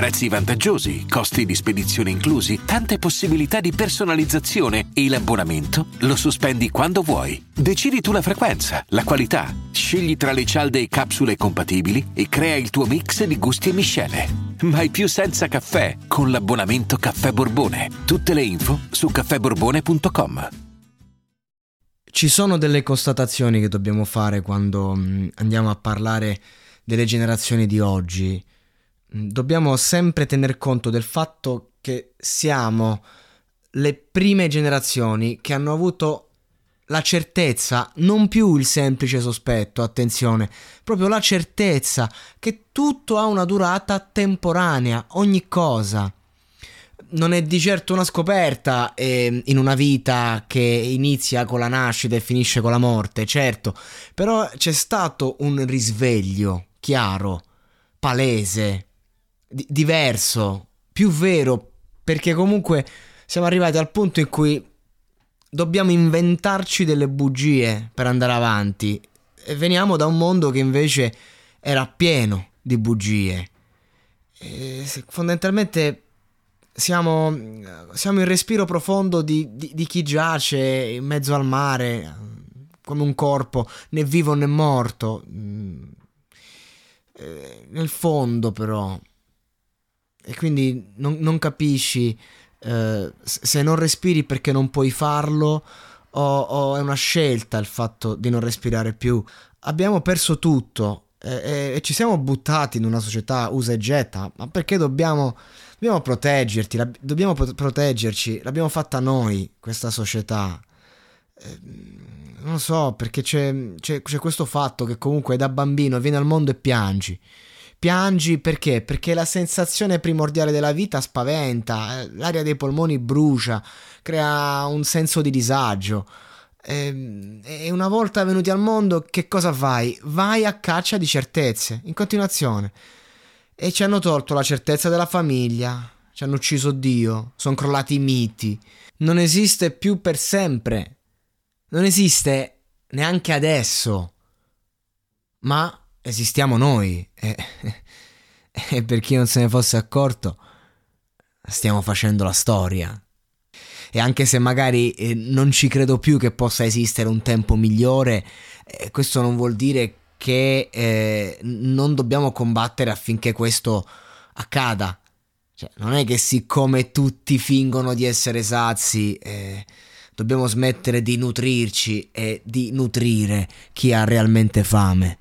Prezzi vantaggiosi, costi di spedizione inclusi, tante possibilità di personalizzazione e l'abbonamento lo sospendi quando vuoi. Decidi tu la frequenza, la qualità, scegli tra le cialde e capsule compatibili e crea il tuo mix di gusti e miscele. Mai più senza caffè con l'abbonamento Caffè Borbone. Tutte le info su caffèborbone.com. Ci sono delle constatazioni che dobbiamo fare quando mm, andiamo a parlare delle generazioni di oggi. Mm, dobbiamo sempre tener conto del fatto che siamo le prime generazioni che hanno avuto la certezza, non più il semplice sospetto, attenzione, proprio la certezza che tutto ha una durata temporanea, ogni cosa. Non è di certo una scoperta eh, in una vita che inizia con la nascita e finisce con la morte, certo, però c'è stato un risveglio chiaro, palese, di- diverso, più vero, perché comunque siamo arrivati al punto in cui dobbiamo inventarci delle bugie per andare avanti e veniamo da un mondo che invece era pieno di bugie. E fondamentalmente siamo, siamo in respiro profondo di, di, di, chi giace in mezzo al mare, come un corpo, né vivo né morto. Mm. Eh, nel fondo, però. E quindi non, non capisci eh, se non respiri perché non puoi farlo o, o, è una scelta il fatto di non respirare più. Abbiamo perso tutto e, e ci siamo buttati in una società usa e getta, ma perché dobbiamo dobbiamo proteggerti, la, dobbiamo proteggerci, l'abbiamo fatta noi, questa società. Eh, non so, perché c'è, c'è, c'è, questo fatto che comunque da bambino vieni al mondo e piangi. Piangi perché? Perché la sensazione primordiale della vita spaventa, l'aria dei polmoni brucia, crea un senso di disagio. Ehm, e una volta venuti al mondo, che cosa fai? Vai a caccia di certezze, in continuazione. E ci hanno tolto la certezza della famiglia, ci hanno ucciso Dio, sono crollati i miti. Non esiste più per sempre. Non esiste neanche adesso. Ma esistiamo noi. E, e per chi non se ne fosse accorto, stiamo facendo la storia. E anche se magari eh, non ci credo più che possa esistere un tempo migliore, eh, questo non vuol dire che eh, non dobbiamo combattere affinché questo accada. Cioè, non è che siccome tutti fingono di essere sazi, eh, dobbiamo smettere di nutrirci e di nutrire chi ha realmente fame.